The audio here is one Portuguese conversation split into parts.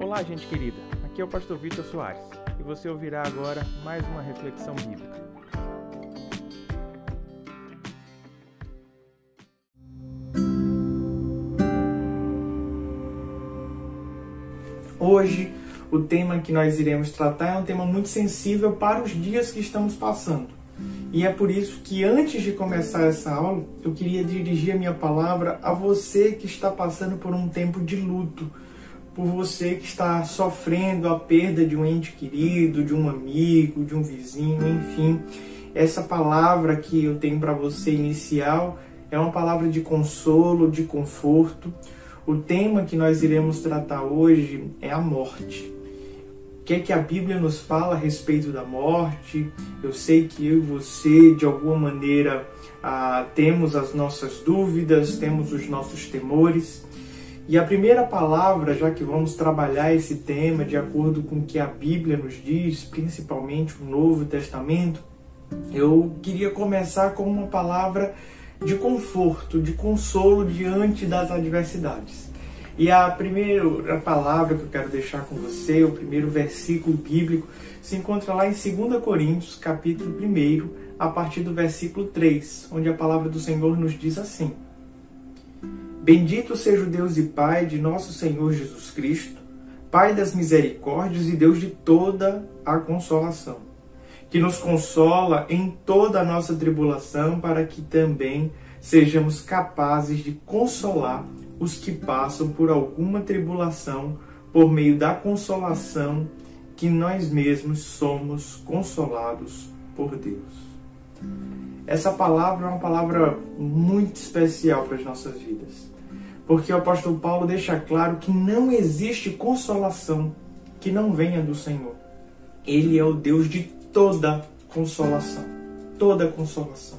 Olá, gente querida. Aqui é o pastor Vitor Soares e você ouvirá agora mais uma reflexão bíblica. Hoje, o tema que nós iremos tratar é um tema muito sensível para os dias que estamos passando. E é por isso que antes de começar essa aula, eu queria dirigir a minha palavra a você que está passando por um tempo de luto, por você que está sofrendo a perda de um ente querido, de um amigo, de um vizinho, enfim. Essa palavra que eu tenho para você inicial é uma palavra de consolo, de conforto. O tema que nós iremos tratar hoje é a morte. O que é que a Bíblia nos fala a respeito da morte? Eu sei que eu e você, de alguma maneira, ah, temos as nossas dúvidas, temos os nossos temores. E a primeira palavra, já que vamos trabalhar esse tema de acordo com o que a Bíblia nos diz, principalmente o Novo Testamento, eu queria começar com uma palavra de conforto, de consolo diante das adversidades. E a primeira palavra que eu quero deixar com você, o primeiro versículo bíblico, se encontra lá em 2 Coríntios, capítulo 1, a partir do versículo 3, onde a palavra do Senhor nos diz assim: Bendito seja o Deus e Pai de nosso Senhor Jesus Cristo, Pai das misericórdias e Deus de toda a consolação, que nos consola em toda a nossa tribulação, para que também sejamos capazes de consolar os que passam por alguma tribulação por meio da consolação que nós mesmos somos consolados por Deus. Essa palavra é uma palavra muito especial para as nossas vidas porque o apóstolo Paulo deixa claro que não existe consolação que não venha do Senhor. Ele é o Deus de toda consolação, toda consolação.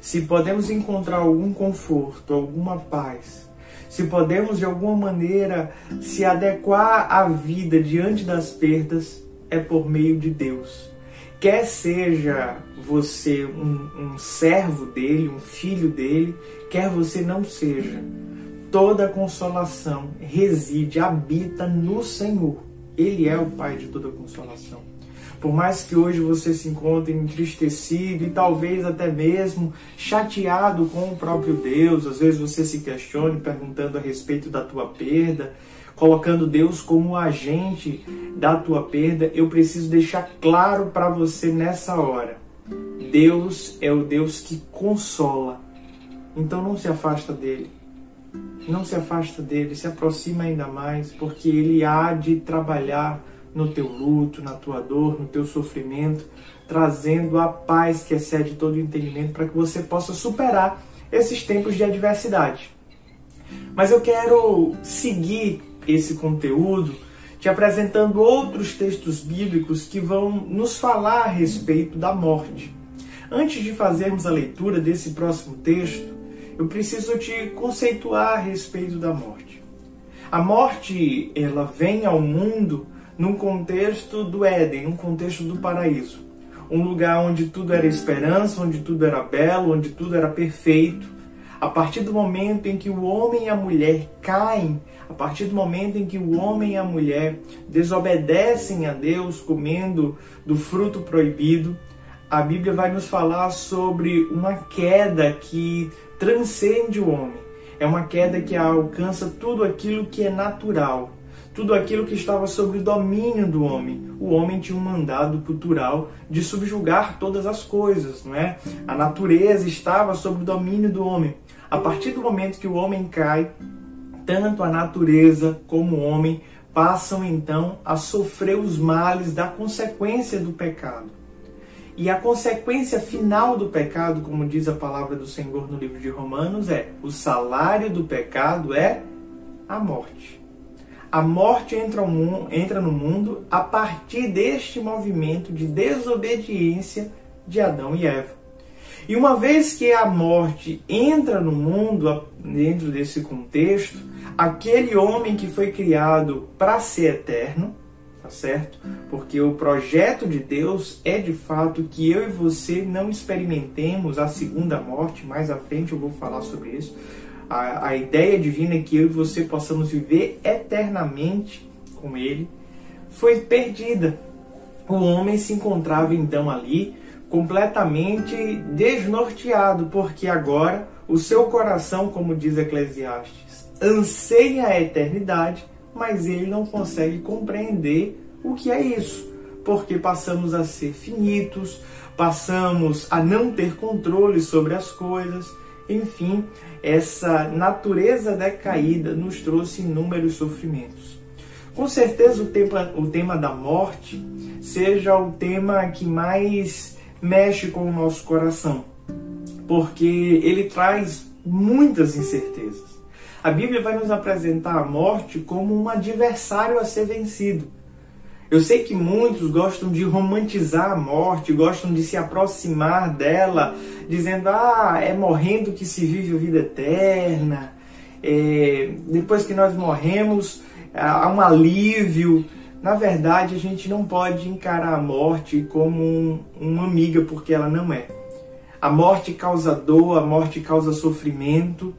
Se podemos encontrar algum conforto, alguma paz, se podemos de alguma maneira se adequar à vida diante das perdas, é por meio de Deus. Quer seja você um, um servo dele, um filho dele, quer você não seja toda consolação reside, habita no Senhor. Ele é o Pai de toda consolação. Por mais que hoje você se encontre entristecido e talvez até mesmo chateado com o próprio Deus, às vezes você se questione perguntando a respeito da tua perda, colocando Deus como agente da tua perda, eu preciso deixar claro para você nessa hora. Deus é o Deus que consola. Então não se afasta dele não se afasta dele, se aproxima ainda mais, porque ele há de trabalhar no teu luto, na tua dor, no teu sofrimento, trazendo a paz que excede todo o entendimento para que você possa superar esses tempos de adversidade. Mas eu quero seguir esse conteúdo te apresentando outros textos bíblicos que vão nos falar a respeito da morte. Antes de fazermos a leitura desse próximo texto, eu preciso te conceituar a respeito da morte. A morte, ela vem ao mundo num contexto do Éden, num contexto do paraíso. Um lugar onde tudo era esperança, onde tudo era belo, onde tudo era perfeito. A partir do momento em que o homem e a mulher caem, a partir do momento em que o homem e a mulher desobedecem a Deus comendo do fruto proibido, a Bíblia vai nos falar sobre uma queda que transcende o homem. É uma queda que alcança tudo aquilo que é natural, tudo aquilo que estava sob o domínio do homem. O homem tinha um mandado cultural de subjugar todas as coisas, não é? A natureza estava sob o domínio do homem. A partir do momento que o homem cai, tanto a natureza como o homem passam então a sofrer os males da consequência do pecado. E a consequência final do pecado, como diz a palavra do Senhor no livro de Romanos, é: o salário do pecado é a morte. A morte entra, no mundo a partir deste movimento de desobediência de Adão e Eva. E uma vez que a morte entra no mundo, dentro desse contexto, aquele homem que foi criado para ser eterno, tá certo? Porque o projeto de Deus é de fato que eu e você não experimentemos a segunda morte, mais à frente eu vou falar sobre isso. A, a ideia divina é que eu e você possamos viver eternamente com ele, foi perdida. O homem se encontrava então ali completamente desnorteado, porque agora o seu coração, como diz Eclesiastes, anseia a eternidade, mas ele não consegue compreender o que é isso, porque passamos a ser finitos, passamos a não ter controle sobre as coisas, enfim, essa natureza decaída nos trouxe inúmeros sofrimentos. Com certeza o tema, o tema da morte seja o tema que mais mexe com o nosso coração, porque ele traz muitas incertezas. A Bíblia vai nos apresentar a morte como um adversário a ser vencido eu sei que muitos gostam de romantizar a morte, gostam de se aproximar dela, dizendo: ah, é morrendo que se vive a vida eterna. É, depois que nós morremos, há um alívio. Na verdade, a gente não pode encarar a morte como um, uma amiga, porque ela não é. A morte causa dor, a morte causa sofrimento,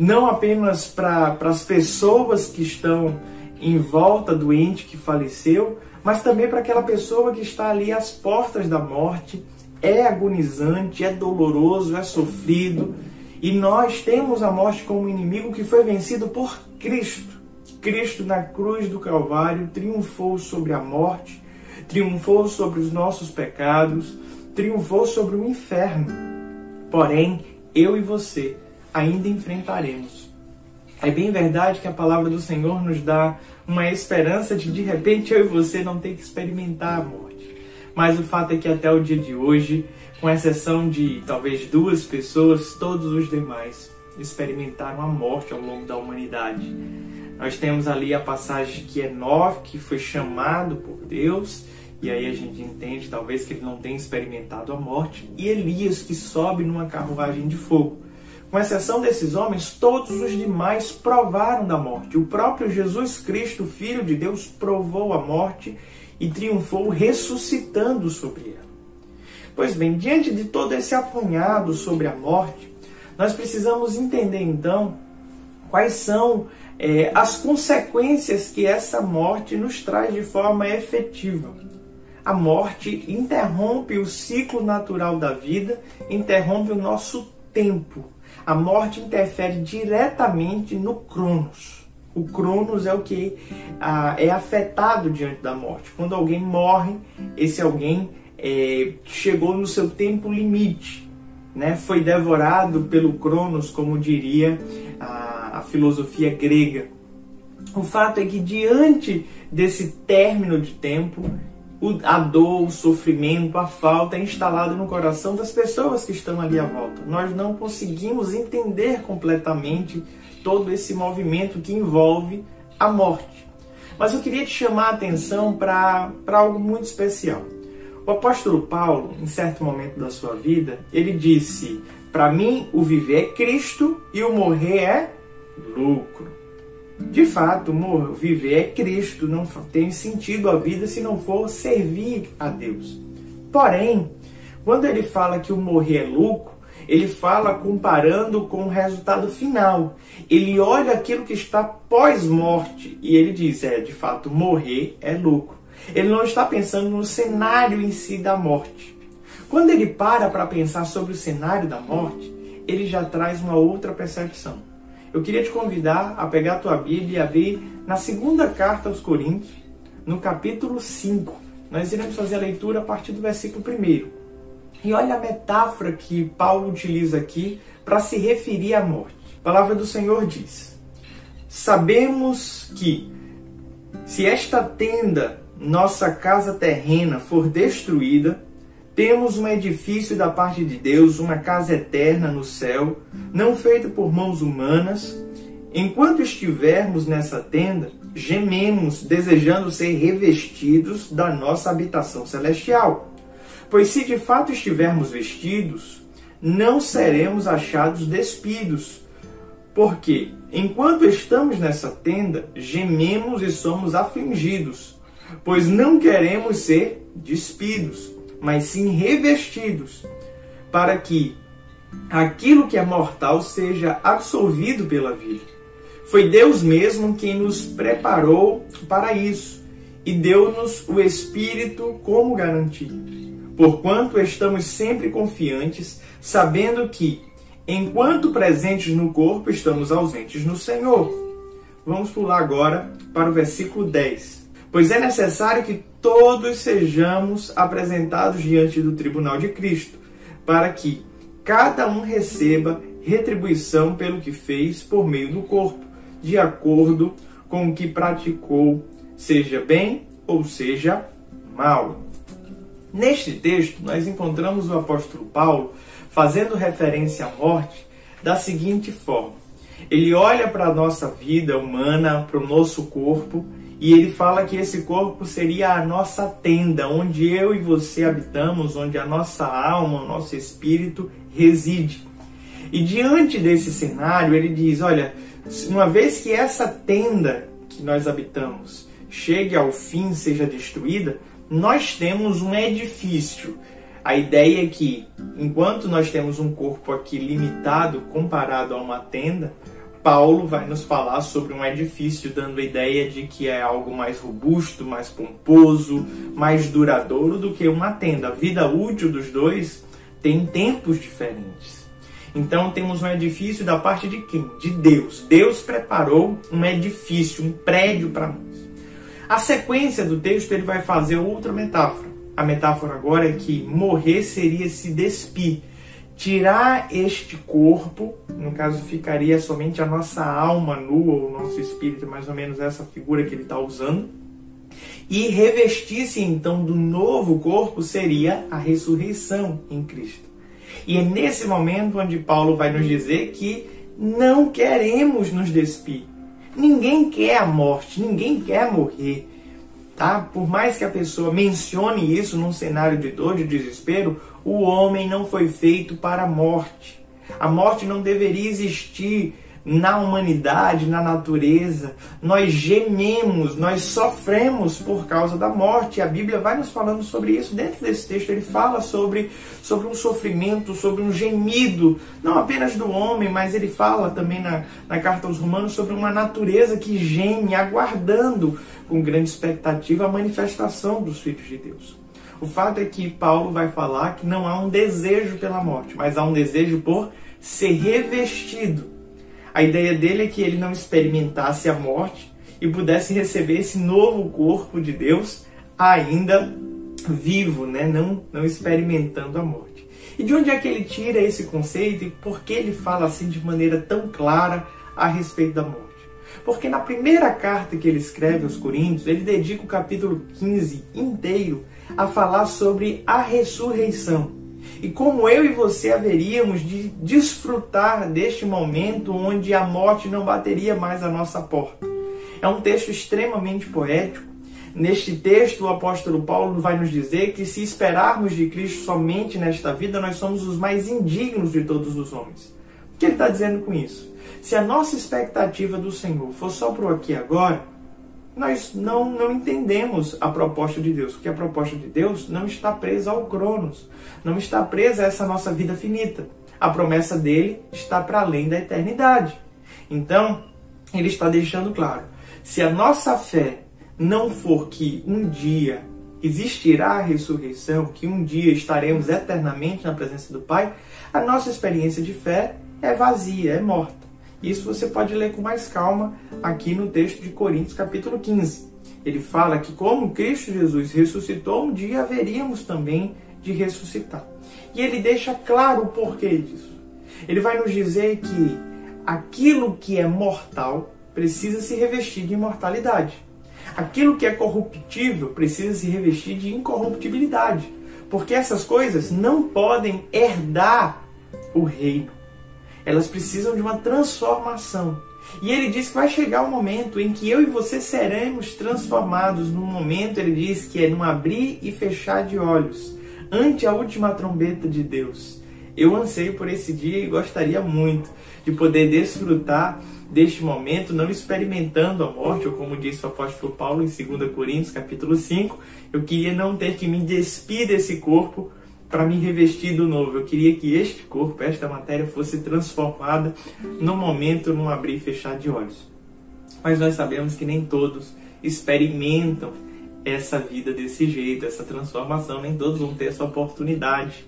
não apenas para as pessoas que estão em volta do ente que faleceu, mas também para aquela pessoa que está ali às portas da morte. É agonizante, é doloroso, é sofrido. E nós temos a morte como inimigo que foi vencido por Cristo. Cristo na cruz do Calvário triunfou sobre a morte, triunfou sobre os nossos pecados, triunfou sobre o inferno. Porém, eu e você ainda enfrentaremos. É bem verdade que a palavra do Senhor nos dá uma esperança de de repente eu e você não ter que experimentar a morte. Mas o fato é que até o dia de hoje, com exceção de talvez duas pessoas, todos os demais experimentaram a morte ao longo da humanidade. Nós temos ali a passagem que Enoque, que foi chamado por Deus, e aí a gente entende talvez que ele não tenha experimentado a morte, e Elias, que sobe numa carruagem de fogo. Com exceção desses homens, todos os demais provaram da morte. O próprio Jesus Cristo, Filho de Deus, provou a morte e triunfou ressuscitando sobre ela. Pois bem, diante de todo esse apunhado sobre a morte, nós precisamos entender então quais são é, as consequências que essa morte nos traz de forma efetiva. A morte interrompe o ciclo natural da vida, interrompe o nosso tempo a morte interfere diretamente no Cronos. O Cronos é o que ah, é afetado diante da morte. Quando alguém morre, esse alguém é, chegou no seu tempo limite, né? foi devorado pelo Cronos, como diria a, a filosofia grega. O fato é que diante desse término de tempo, a dor, o sofrimento, a falta é instalado no coração das pessoas que estão ali à volta. Nós não conseguimos entender completamente todo esse movimento que envolve a morte. Mas eu queria te chamar a atenção para algo muito especial. O apóstolo Paulo, em certo momento da sua vida, ele disse: Para mim, o viver é Cristo e o morrer é lucro. De fato, viver é Cristo, não tem sentido a vida se não for servir a Deus. Porém, quando ele fala que o morrer é lucro, ele fala comparando com o resultado final. Ele olha aquilo que está pós-morte e ele diz: é, de fato, morrer é lucro. Ele não está pensando no cenário em si da morte. Quando ele para para pensar sobre o cenário da morte, ele já traz uma outra percepção eu queria te convidar a pegar a tua Bíblia e abrir na segunda carta aos Coríntios, no capítulo 5. Nós iremos fazer a leitura a partir do versículo 1. E olha a metáfora que Paulo utiliza aqui para se referir à morte. A palavra do Senhor diz: Sabemos que, se esta tenda, nossa casa terrena, for destruída, temos um edifício da parte de Deus, uma casa eterna no céu, não feita por mãos humanas. Enquanto estivermos nessa tenda, gememos, desejando ser revestidos da nossa habitação celestial. Pois se de fato estivermos vestidos, não seremos achados despidos. Porque, enquanto estamos nessa tenda, gememos e somos afligidos, pois não queremos ser despidos mas sim revestidos, para que aquilo que é mortal seja absorvido pela vida. Foi Deus mesmo quem nos preparou para isso e deu-nos o Espírito como garantia. Porquanto estamos sempre confiantes, sabendo que, enquanto presentes no corpo, estamos ausentes no Senhor. Vamos pular agora para o versículo 10. Pois é necessário que todos sejamos apresentados diante do tribunal de Cristo, para que cada um receba retribuição pelo que fez por meio do corpo de acordo com o que praticou, seja bem ou seja mal. Neste texto, nós encontramos o apóstolo Paulo fazendo referência à morte da seguinte forma: ele olha para a nossa vida humana, para o nosso corpo, e ele fala que esse corpo seria a nossa tenda, onde eu e você habitamos, onde a nossa alma, o nosso espírito reside. E diante desse cenário, ele diz: olha, uma vez que essa tenda que nós habitamos chegue ao fim, seja destruída, nós temos um edifício. A ideia é que, enquanto nós temos um corpo aqui limitado comparado a uma tenda, Paulo vai nos falar sobre um edifício, dando a ideia de que é algo mais robusto, mais pomposo, mais duradouro do que uma tenda. A vida útil dos dois tem tempos diferentes. Então temos um edifício da parte de quem? De Deus. Deus preparou um edifício, um prédio para nós. A sequência do texto ele vai fazer outra metáfora. A metáfora agora é que morrer seria se despir, tirar este corpo, no caso ficaria somente a nossa alma nua, o nosso espírito, mais ou menos essa figura que ele está usando, e revestir-se então do novo corpo seria a ressurreição em Cristo. E é nesse momento onde Paulo vai nos dizer que não queremos nos despir. Ninguém quer a morte, ninguém quer morrer. Tá? Por mais que a pessoa mencione isso num cenário de dor, de desespero, o homem não foi feito para a morte. A morte não deveria existir na humanidade, na natureza. Nós gememos, nós sofremos por causa da morte. A Bíblia vai nos falando sobre isso. Dentro desse texto, ele fala sobre, sobre um sofrimento, sobre um gemido, não apenas do homem, mas ele fala também na, na carta aos Romanos sobre uma natureza que geme, aguardando com grande expectativa a manifestação dos filhos de Deus. O fato é que Paulo vai falar que não há um desejo pela morte, mas há um desejo por ser revestido a ideia dele é que ele não experimentasse a morte e pudesse receber esse novo corpo de Deus ainda vivo, né? não, não experimentando a morte. E de onde é que ele tira esse conceito e por que ele fala assim de maneira tão clara a respeito da morte? Porque na primeira carta que ele escreve aos Coríntios, ele dedica o capítulo 15 inteiro a falar sobre a ressurreição e como eu e você haveríamos de desfrutar deste momento onde a morte não bateria mais a nossa porta. É um texto extremamente poético. Neste texto, o apóstolo Paulo vai nos dizer que se esperarmos de Cristo somente nesta vida, nós somos os mais indignos de todos os homens. O que ele está dizendo com isso? Se a nossa expectativa do Senhor for só para o aqui e agora, nós não, não entendemos a proposta de Deus, porque a proposta de Deus não está presa ao Cronos, não está presa a essa nossa vida finita. A promessa dele está para além da eternidade. Então, ele está deixando claro: se a nossa fé não for que um dia existirá a ressurreição, que um dia estaremos eternamente na presença do Pai, a nossa experiência de fé é vazia, é morta. Isso você pode ler com mais calma aqui no texto de Coríntios, capítulo 15. Ele fala que, como Cristo Jesus ressuscitou, um dia haveríamos também de ressuscitar. E ele deixa claro o porquê disso. Ele vai nos dizer que aquilo que é mortal precisa se revestir de imortalidade. Aquilo que é corruptível precisa se revestir de incorruptibilidade. Porque essas coisas não podem herdar o reino elas precisam de uma transformação. E ele diz que vai chegar um momento em que eu e você seremos transformados. Num momento, ele diz que é num abrir e fechar de olhos, ante a última trombeta de Deus. Eu anseio por esse dia e gostaria muito de poder desfrutar deste momento, não experimentando a morte, ou como disse o apóstolo Paulo em 2 Coríntios, capítulo 5, eu queria não ter que me despir desse corpo para me revestir do novo. Eu queria que este corpo, esta matéria fosse transformada no momento, num abrir e fechar de olhos. Mas nós sabemos que nem todos experimentam essa vida desse jeito, essa transformação, nem todos vão ter essa oportunidade.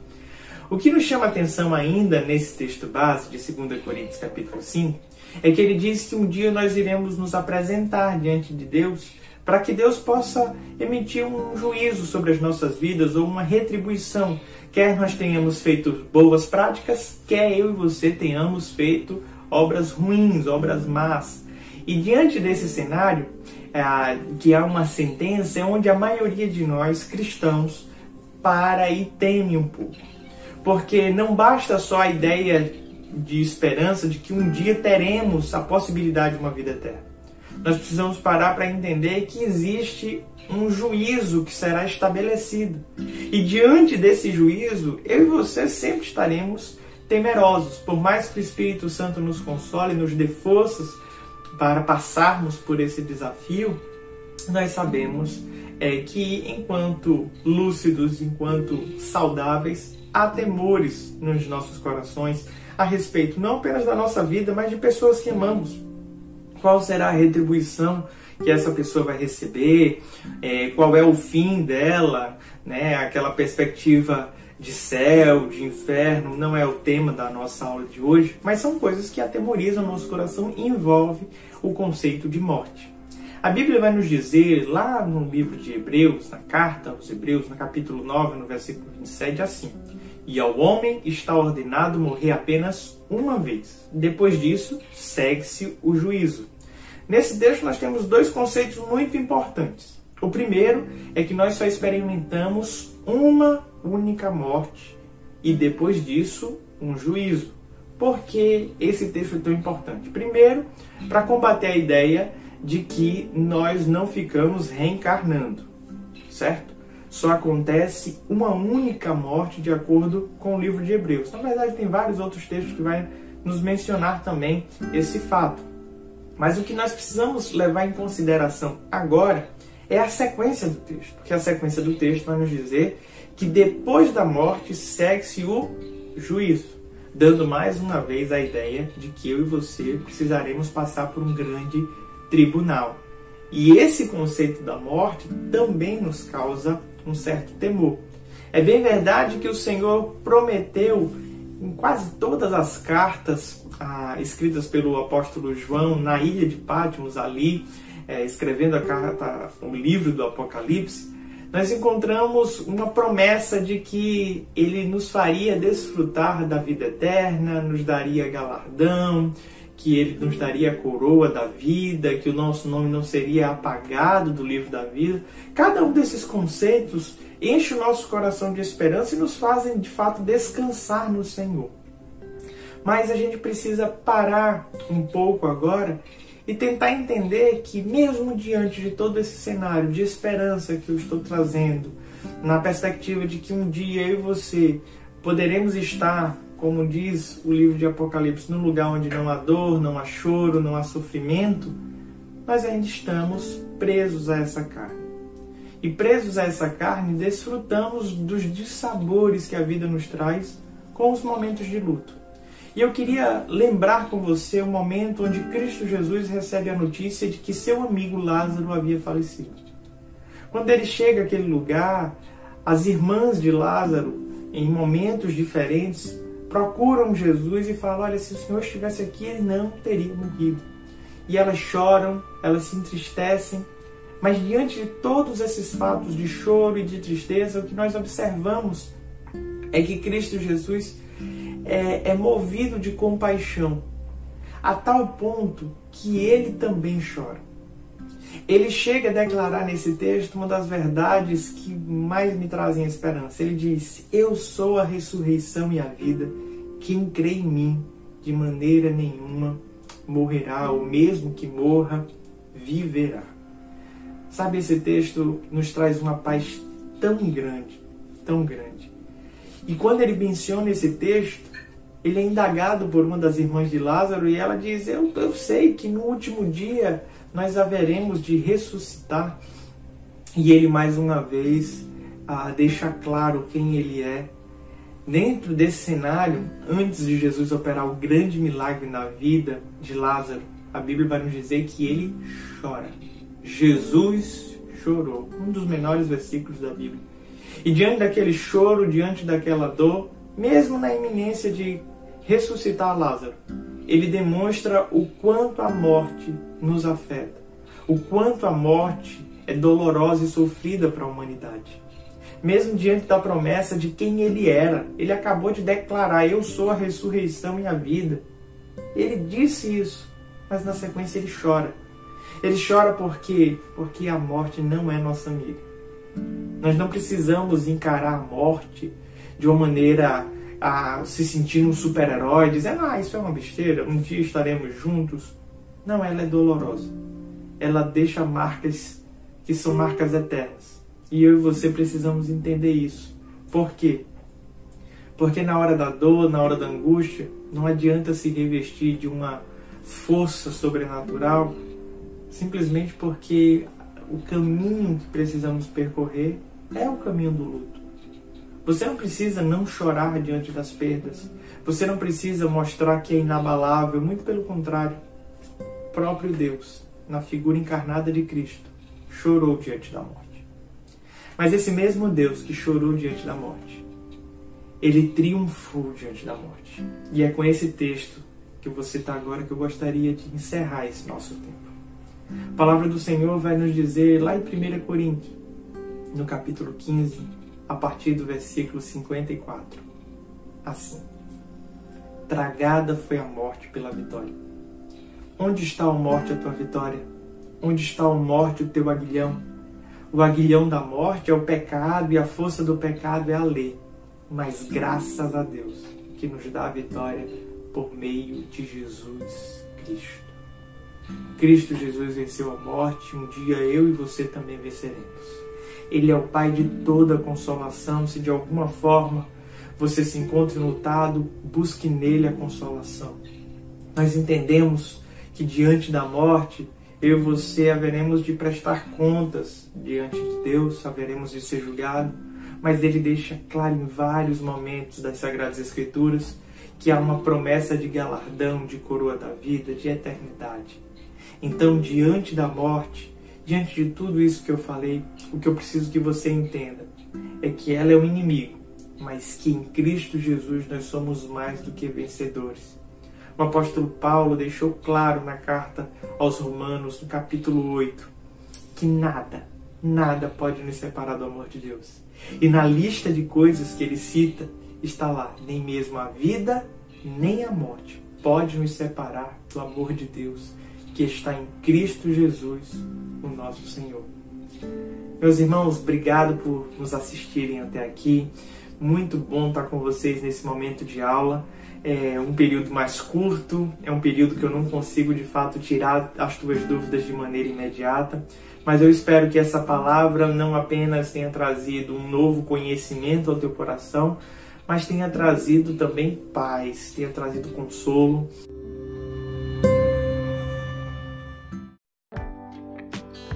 O que nos chama atenção ainda nesse texto base de 2 Coríntios capítulo 5 é que ele diz que um dia nós iremos nos apresentar diante de Deus para que Deus possa emitir um juízo sobre as nossas vidas ou uma retribuição, quer nós tenhamos feito boas práticas, quer eu e você tenhamos feito obras ruins, obras más. E diante desse cenário, é, que há uma sentença é onde a maioria de nós cristãos para e teme um pouco. Porque não basta só a ideia de esperança de que um dia teremos a possibilidade de uma vida eterna. Nós precisamos parar para entender que existe um juízo que será estabelecido. E diante desse juízo, eu e você sempre estaremos temerosos. Por mais que o Espírito Santo nos console, nos dê forças para passarmos por esse desafio, nós sabemos é, que enquanto lúcidos, enquanto saudáveis, há temores nos nossos corações a respeito não apenas da nossa vida, mas de pessoas que amamos. Qual será a retribuição que essa pessoa vai receber? É, qual é o fim dela? Né? Aquela perspectiva de céu, de inferno, não é o tema da nossa aula de hoje, mas são coisas que atemorizam o nosso coração e envolve o conceito de morte. A Bíblia vai nos dizer, lá no livro de Hebreus, na carta aos Hebreus, no capítulo 9, no versículo 27, assim: E ao homem está ordenado morrer apenas uma vez. Depois disso, segue-se o juízo. Nesse texto, nós temos dois conceitos muito importantes. O primeiro é que nós só experimentamos uma única morte e depois disso, um juízo. Por que esse texto é tão importante? Primeiro, para combater a ideia de que nós não ficamos reencarnando, certo? Só acontece uma única morte de acordo com o livro de Hebreus. Na verdade, tem vários outros textos que vai nos mencionar também esse fato. Mas o que nós precisamos levar em consideração agora é a sequência do texto, porque a sequência do texto vai nos dizer que depois da morte segue-se o juízo, dando mais uma vez a ideia de que eu e você precisaremos passar por um grande tribunal. E esse conceito da morte também nos causa um certo temor. É bem verdade que o Senhor prometeu em quase todas as cartas ah, escritas pelo apóstolo João na ilha de Patmos, ali, é, escrevendo a carta, o livro do Apocalipse, nós encontramos uma promessa de que ele nos faria desfrutar da vida eterna, nos daria galardão, que ele nos daria a coroa da vida, que o nosso nome não seria apagado do livro da vida. Cada um desses conceitos enche o nosso coração de esperança e nos fazem de fato descansar no Senhor. Mas a gente precisa parar um pouco agora e tentar entender que, mesmo diante de todo esse cenário de esperança que eu estou trazendo, na perspectiva de que um dia eu e você poderemos estar, como diz o livro de Apocalipse, num lugar onde não há dor, não há choro, não há sofrimento, nós ainda estamos presos a essa carne. E presos a essa carne, desfrutamos dos dissabores que a vida nos traz com os momentos de luto. E eu queria lembrar com você o momento onde Cristo Jesus recebe a notícia de que seu amigo Lázaro havia falecido. Quando ele chega àquele lugar, as irmãs de Lázaro, em momentos diferentes, procuram Jesus e falam: Olha, se o Senhor estivesse aqui, ele não teria morrido. E elas choram, elas se entristecem, mas diante de todos esses fatos de choro e de tristeza, o que nós observamos é que Cristo Jesus é, é movido de compaixão, a tal ponto que ele também chora. Ele chega a declarar nesse texto uma das verdades que mais me trazem esperança. Ele diz: Eu sou a ressurreição e a vida. Quem crê em mim, de maneira nenhuma morrerá, ou mesmo que morra, viverá. Sabe, esse texto nos traz uma paz tão grande, tão grande. E quando ele menciona esse texto, ele é indagado por uma das irmãs de Lázaro e ela diz: Eu, eu sei que no último dia nós haveremos de ressuscitar. E ele mais uma vez ah, deixa claro quem ele é. Dentro desse cenário, antes de Jesus operar o grande milagre na vida de Lázaro, a Bíblia vai nos dizer que ele chora. Jesus chorou. Um dos menores versículos da Bíblia. E diante daquele choro, diante daquela dor, mesmo na iminência de ressuscitar Lázaro, ele demonstra o quanto a morte nos afeta, o quanto a morte é dolorosa e sofrida para a humanidade. Mesmo diante da promessa de quem ele era, ele acabou de declarar: Eu sou a ressurreição e a vida. Ele disse isso, mas na sequência ele chora. Ele chora porque porque a morte não é nossa amiga. Nós não precisamos encarar a morte de uma maneira se sentir um super-herói, dizendo, ah, isso é uma besteira, um dia estaremos juntos. Não, ela é dolorosa. Ela deixa marcas que são marcas eternas. E eu e você precisamos entender isso. Por quê? Porque na hora da dor, na hora da angústia, não adianta se revestir de uma força sobrenatural simplesmente porque o caminho que precisamos percorrer é o caminho do luto. Você não precisa não chorar diante das perdas. Você não precisa mostrar que é inabalável, muito pelo contrário. O próprio Deus, na figura encarnada de Cristo, chorou diante da morte. Mas esse mesmo Deus que chorou diante da morte, ele triunfou diante da morte. E é com esse texto que eu vou citar agora que eu gostaria de encerrar esse nosso tempo. A palavra do Senhor vai nos dizer lá em 1 Coríntios, no capítulo 15, a partir do versículo 54. Assim: Tragada foi a morte pela vitória. Onde está a morte a tua vitória? Onde está a morte o teu aguilhão? O aguilhão da morte é o pecado e a força do pecado é a lei. Mas graças a Deus que nos dá a vitória por meio de Jesus Cristo. Cristo Jesus venceu a morte, um dia eu e você também venceremos. Ele é o Pai de toda consolação. Se de alguma forma você se encontra lutado, busque nele a consolação. Nós entendemos que diante da morte, eu e você haveremos de prestar contas diante de Deus, haveremos de ser julgado, mas ele deixa claro em vários momentos das Sagradas Escrituras que há uma promessa de galardão, de coroa da vida, de eternidade. Então, diante da morte, diante de tudo isso que eu falei, o que eu preciso que você entenda é que ela é o inimigo, mas que em Cristo Jesus nós somos mais do que vencedores. O apóstolo Paulo deixou claro na carta aos Romanos, no capítulo 8, que nada, nada pode nos separar do amor de Deus. E na lista de coisas que ele cita, está lá: nem mesmo a vida, nem a morte pode nos separar do amor de Deus que está em Cristo Jesus, o nosso Senhor. Meus irmãos, obrigado por nos assistirem até aqui. Muito bom estar com vocês nesse momento de aula. É um período mais curto, é um período que eu não consigo de fato tirar as tuas dúvidas de maneira imediata, mas eu espero que essa palavra não apenas tenha trazido um novo conhecimento ao teu coração, mas tenha trazido também paz, tenha trazido consolo.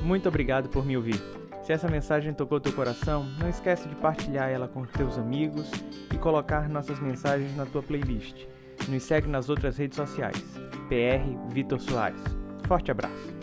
Muito obrigado por me ouvir. Se essa mensagem tocou teu coração, não esquece de partilhar ela com teus amigos e colocar nossas mensagens na tua playlist. Nos segue nas outras redes sociais. PR Vitor Soares. Forte abraço.